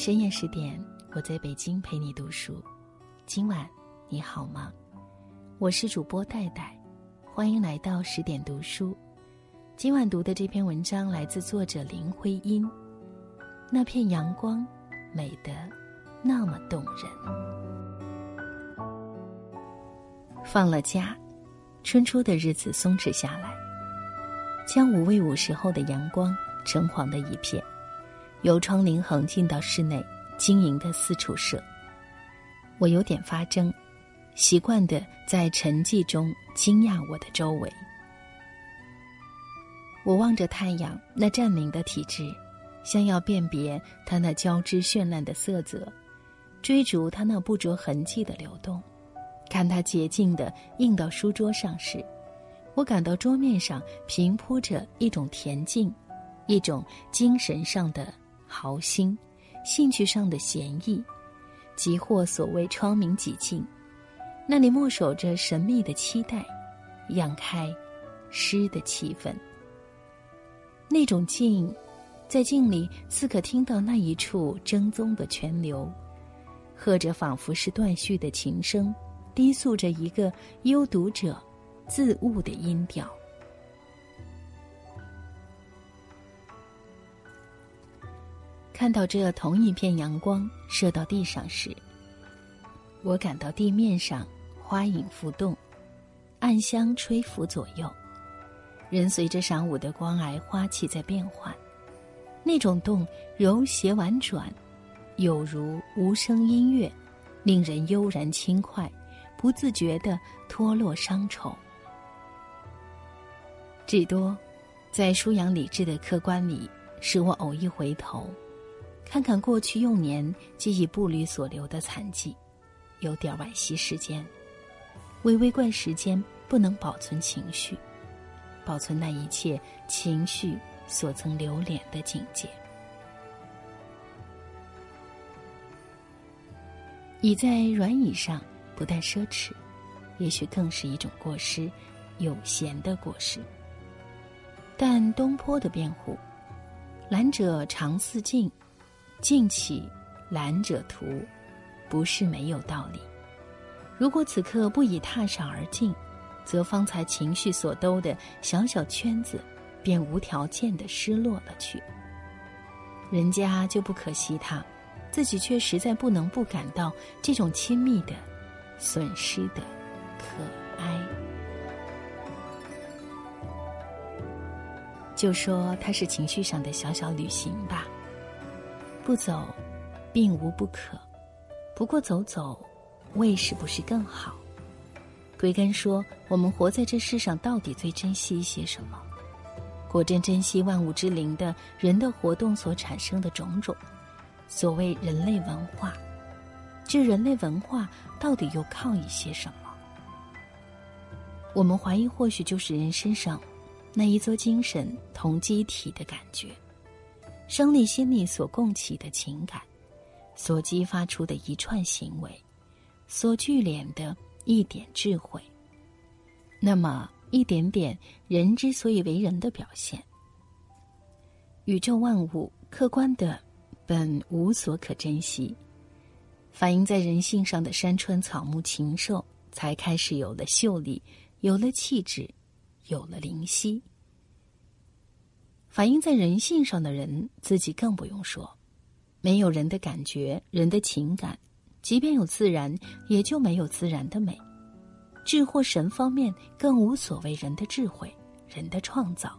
深夜十点，我在北京陪你读书。今晚你好吗？我是主播戴戴，欢迎来到十点读书。今晚读的这篇文章来自作者林徽因。那片阳光，美得那么动人。放了假，春初的日子松弛下来，将五味五时候的阳光橙黄的一片。由窗棂横进到室内，晶莹的四处射。我有点发怔，习惯的在沉寂中惊讶我的周围。我望着太阳那占领的体质，想要辨别它那交织绚烂的色泽，追逐它那不着痕迹的流动。看它洁净的映到书桌上时，我感到桌面上平铺着一种恬静，一种精神上的。豪心，兴趣上的闲逸，即或所谓窗明几净，那里默守着神秘的期待，漾开诗的气氛。那种静，在静里似可听到那一处正宗的泉流，和着仿佛是断续的琴声，低诉着一个幽读者自悟的音调。看到这同一片阳光射到地上时，我感到地面上花影浮动，暗香吹拂左右，人随着晌午的光挨花气在变换，那种动柔谐婉转，有如无声音乐，令人悠然轻快，不自觉的脱落伤愁。至多，在舒扬理智的客观里，使我偶一回头。看看过去幼年记忆步履所留的残迹，有点惋惜时间，微微怪时间不能保存情绪，保存那一切情绪所曾留恋的境界。倚在软椅上，不但奢侈，也许更是一种过失，有闲的过失。但东坡的辩护：“懒者常似镜。”静起，懒者图，不是没有道理。如果此刻不以踏上而进，则方才情绪所兜的小小圈子，便无条件的失落了去。人家就不可惜他，自己却实在不能不感到这种亲密的、损失的可哀。就说它是情绪上的小小旅行吧。不走，并无不可。不过走走，为是不是更好？归根说，我们活在这世上，到底最珍惜一些什么？果真珍惜万物之灵的人的活动所产生的种种。所谓人类文化，这人类文化到底又靠一些什么？我们怀疑，或许就是人身上那一座精神同机体的感觉。生理、心理所共起的情感，所激发出的一串行为，所聚敛的一点智慧，那么一点点人之所以为人的表现。宇宙万物客观的本无所可珍惜，反映在人性上的山川草木禽兽，才开始有了秀丽，有了气质，有了灵犀。反映在人性上的人，自己更不用说，没有人的感觉，人的情感，即便有自然，也就没有自然的美。智或神方面，更无所谓人的智慧、人的创造、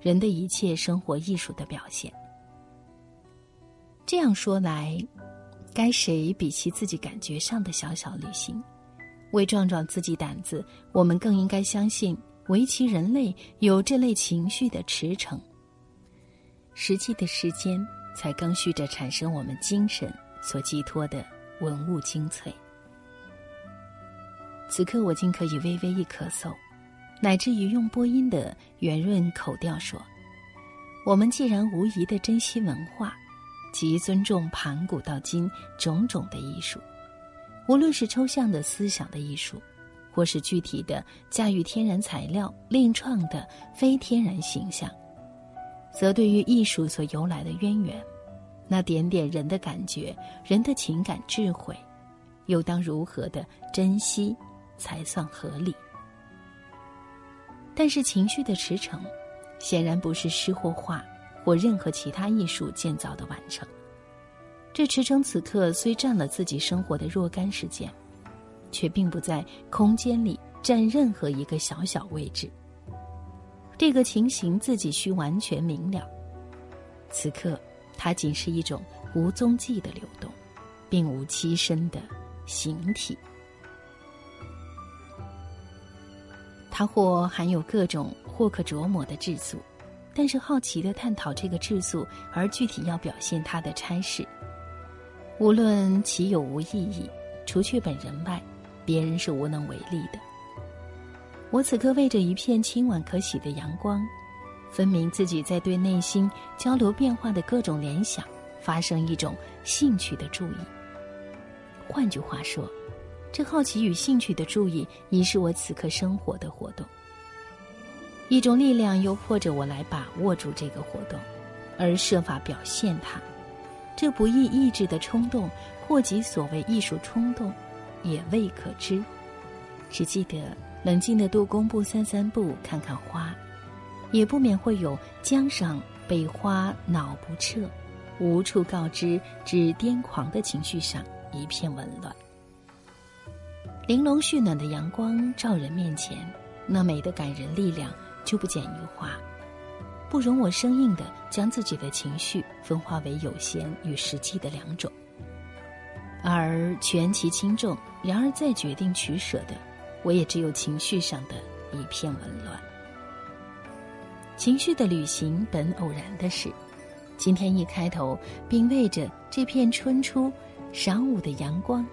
人的一切生活艺术的表现。这样说来，该谁比起自己感觉上的小小旅行，为壮壮自己胆子，我们更应该相信，围棋人类有这类情绪的驰骋。实际的时间，才更续着产生我们精神所寄托的文物精粹。此刻我竟可以微微一咳嗽，乃至于用播音的圆润口调说：“我们既然无疑的珍惜文化，即尊重盘古到今种种的艺术，无论是抽象的思想的艺术，或是具体的驾驭天然材料另创的非天然形象。”则对于艺术所由来的渊源，那点点人的感觉，人的情感智慧，又当如何的珍惜，才算合理？但是情绪的驰骋，显然不是诗或画或任何其他艺术建造的完成。这驰骋此刻虽占了自己生活的若干时间，却并不在空间里占任何一个小小位置。这个情形自己需完全明了。此刻。它仅是一种无踪迹的流动，并无栖身的形体。它或含有各种或可琢磨的质素，但是好奇的探讨这个质素，而具体要表现它的差事，无论其有无意义，除却本人外，别人是无能为力的。我此刻为着一片清晚可喜的阳光。分明自己在对内心交流变化的各种联想，发生一种兴趣的注意。换句话说，这好奇与兴趣的注意，已是我此刻生活的活动。一种力量又迫着我来把握住这个活动，而设法表现它。这不易抑制的冲动，或即所谓艺术冲动，也未可知。只记得冷静的渡公步散散步，看看花。也不免会有江上被花恼不彻，无处告知至癫狂的情绪上一片紊乱。玲珑煦暖的阳光照人面前，那美的感人力量就不减于花，不容我生硬的将自己的情绪分化为有限与实际的两种，而权其轻重，然而再决定取舍的，我也只有情绪上的一片紊乱。情绪的旅行本偶然的事，今天一开头并为着这片春初晌午的阳光，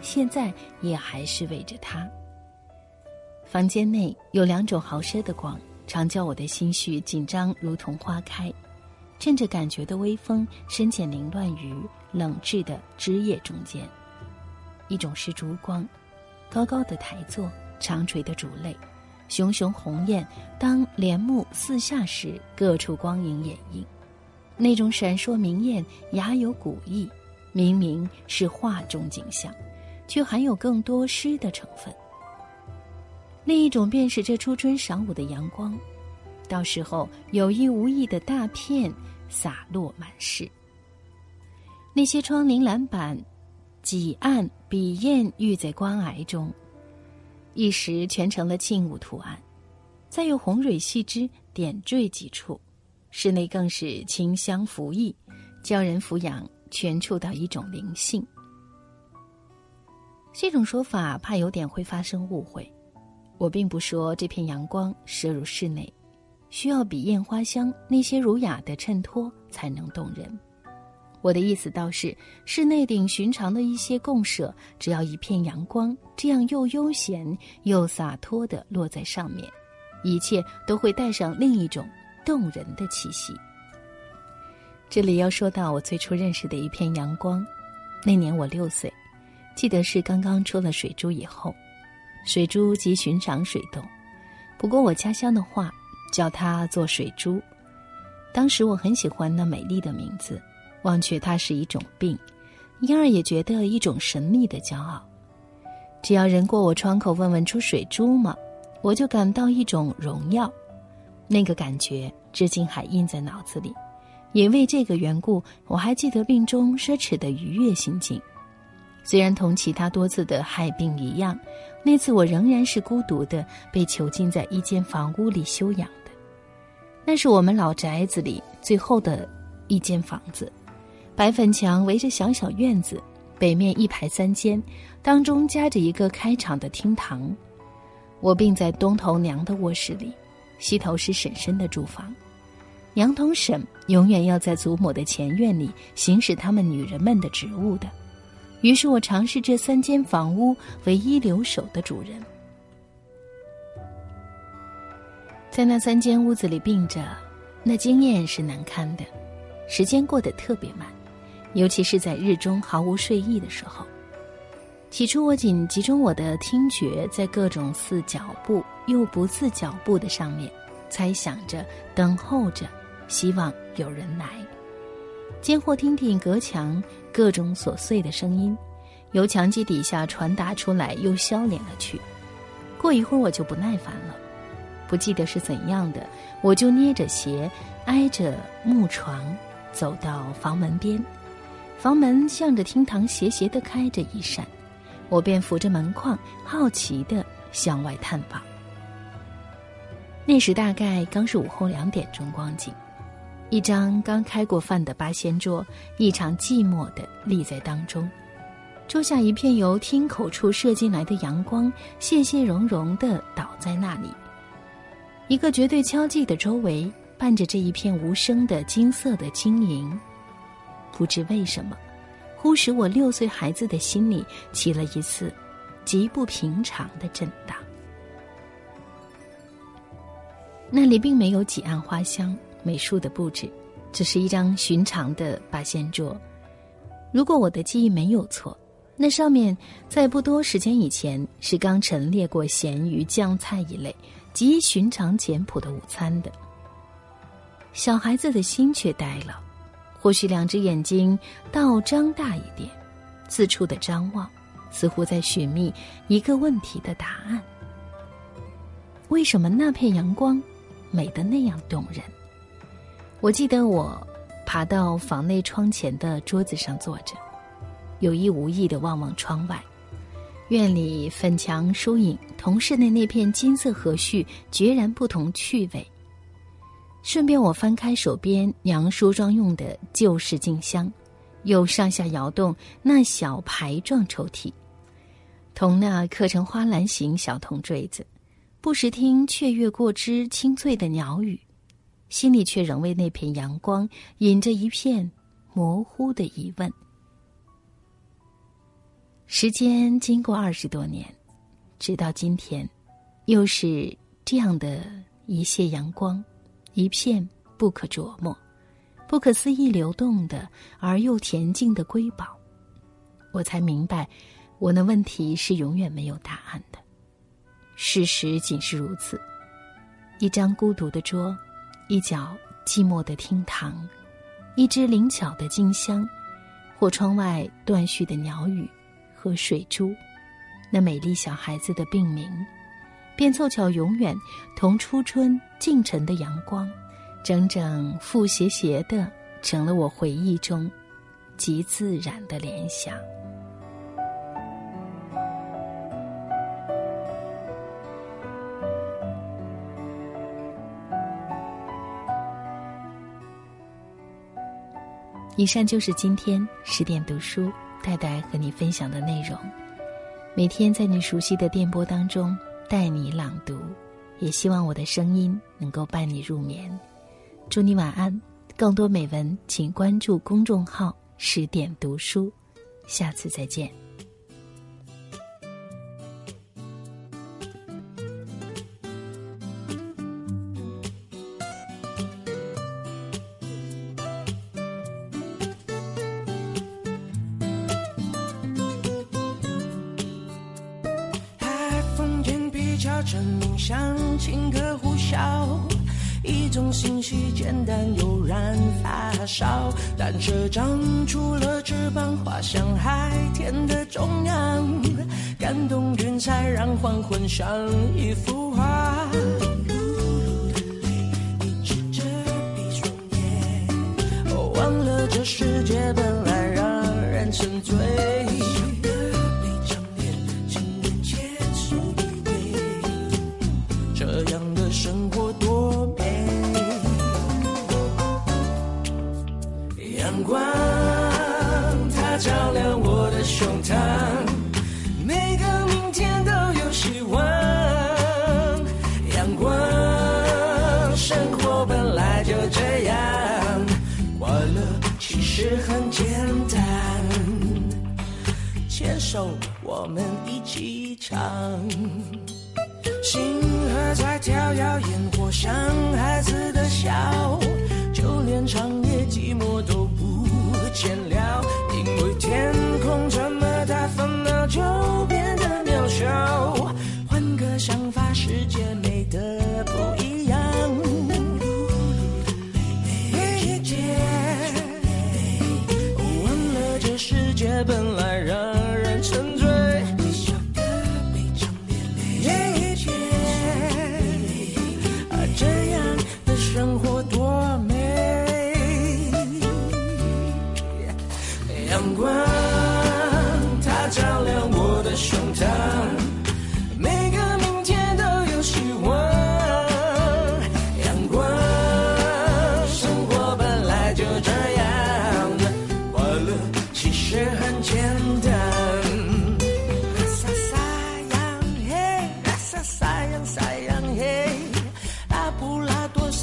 现在也还是为着它。房间内有两种豪奢的光，常叫我的心绪紧张，如同花开。趁着感觉的微风，深浅凌乱于冷炙的枝叶中间。一种是烛光，高高的台座，长垂的烛泪。熊熊红艳，当帘幕四下时，各处光影掩映，那种闪烁明艳，雅有古意。明明是画中景象，却含有更多诗的成分。另一种便是这初春晌午的阳光，到时候有意无意的大片洒落满室。那些窗棂栏板，几案笔砚郁在光霭中。一时全成了静物图案，再用红蕊细枝点缀几处，室内更是清香浮溢，叫人俯仰全触到一种灵性。这种说法怕有点会发生误会，我并不说这片阳光射入室内，需要比艳花香那些儒雅的衬托才能动人。我的意思倒是，室内顶寻常的一些共舍，只要一片阳光，这样又悠闲又洒脱地落在上面，一切都会带上另一种动人的气息。这里要说到我最初认识的一片阳光，那年我六岁，记得是刚刚出了水珠以后，水珠即寻常水洞，不过我家乡的话叫它做水珠。当时我很喜欢那美丽的名字。忘却它是一种病，因而也觉得一种神秘的骄傲。只要人过我窗口问问出水珠吗，我就感到一种荣耀。那个感觉至今还印在脑子里。也为这个缘故，我还记得病中奢侈的愉悦心境。虽然同其他多次的害病一样，那次我仍然是孤独的被囚禁在一间房屋里休养的。那是我们老宅子里最后的一间房子。白粉墙围着小小院子，北面一排三间，当中夹着一个开敞的厅堂。我并在东头娘的卧室里，西头是婶婶的住房。娘同婶永远要在祖母的前院里行使他们女人们的职务的。于是我尝试这三间房屋唯一留守的主人，在那三间屋子里病着，那经验是难堪的，时间过得特别慢。尤其是在日中毫无睡意的时候，起初我仅集中我的听觉在各种似脚步又不似脚步的上面，猜想着、等候着，希望有人来。间或听听隔墙各种琐碎的声音，由墙基底下传达出来，又消敛了去。过一会儿我就不耐烦了，不记得是怎样的，我就捏着鞋，挨着木床，走到房门边。房门向着厅堂斜斜地开着一扇，我便扶着门框，好奇地向外探访。那时大概刚是午后两点钟光景，一张刚开过饭的八仙桌异常寂寞地立在当中，桌下一片由厅口处射进来的阳光，谢谢融融地倒在那里。一个绝对敲寂的周围，伴着这一片无声的金色的晶莹，不知为什么，忽使我六岁孩子的心里起了一次极不平常的震荡。那里并没有几案花香、美术的布置，只是一张寻常的八仙桌。如果我的记忆没有错，那上面在不多时间以前是刚陈列过咸鱼、酱菜一类极寻常简朴的午餐的。小孩子的心却呆了，或许两只眼睛倒张大一点，四处的张望，似乎在寻觅一个问题的答案：为什么那片阳光？美得那样动人。我记得我爬到房内窗前的桌子上坐着，有意无意的望望窗外，院里粉墙疏影同室内那片金色和煦决然不同趣味。顺便我翻开手边娘梳妆用的旧式镜箱，又上下摇动那小牌状抽屉，同那刻成花篮形小铜坠子。不时听雀跃过枝清脆的鸟语，心里却仍为那片阳光引着一片模糊的疑问。时间经过二十多年，直到今天，又是这样的一泻阳光，一片不可琢磨、不可思议流动的而又恬静的瑰宝，我才明白，我那问题是永远没有答案的。事实仅是如此。一张孤独的桌，一角寂寞的厅堂，一只灵巧的镜香，或窗外断续的鸟语和水珠，那美丽小孩子的病名，便凑巧永远同初春近晨的阳光，整整复斜斜的，成了我回忆中极自然的联想。以上就是今天十点读书戴戴和你分享的内容。每天在你熟悉的电波当中带你朗读，也希望我的声音能够伴你入眠。祝你晚安。更多美文，请关注公众号“十点读书”。下次再见。蝉鸣响，轻歌呼啸，一种信息简单悠然发烧。单车长出了翅膀，滑向海天的中央，感动云彩，让黄昏像一幅画。你指着闭双眼，忘了这世界本来让人沉醉。我们一起唱，星河在跳跃，烟火上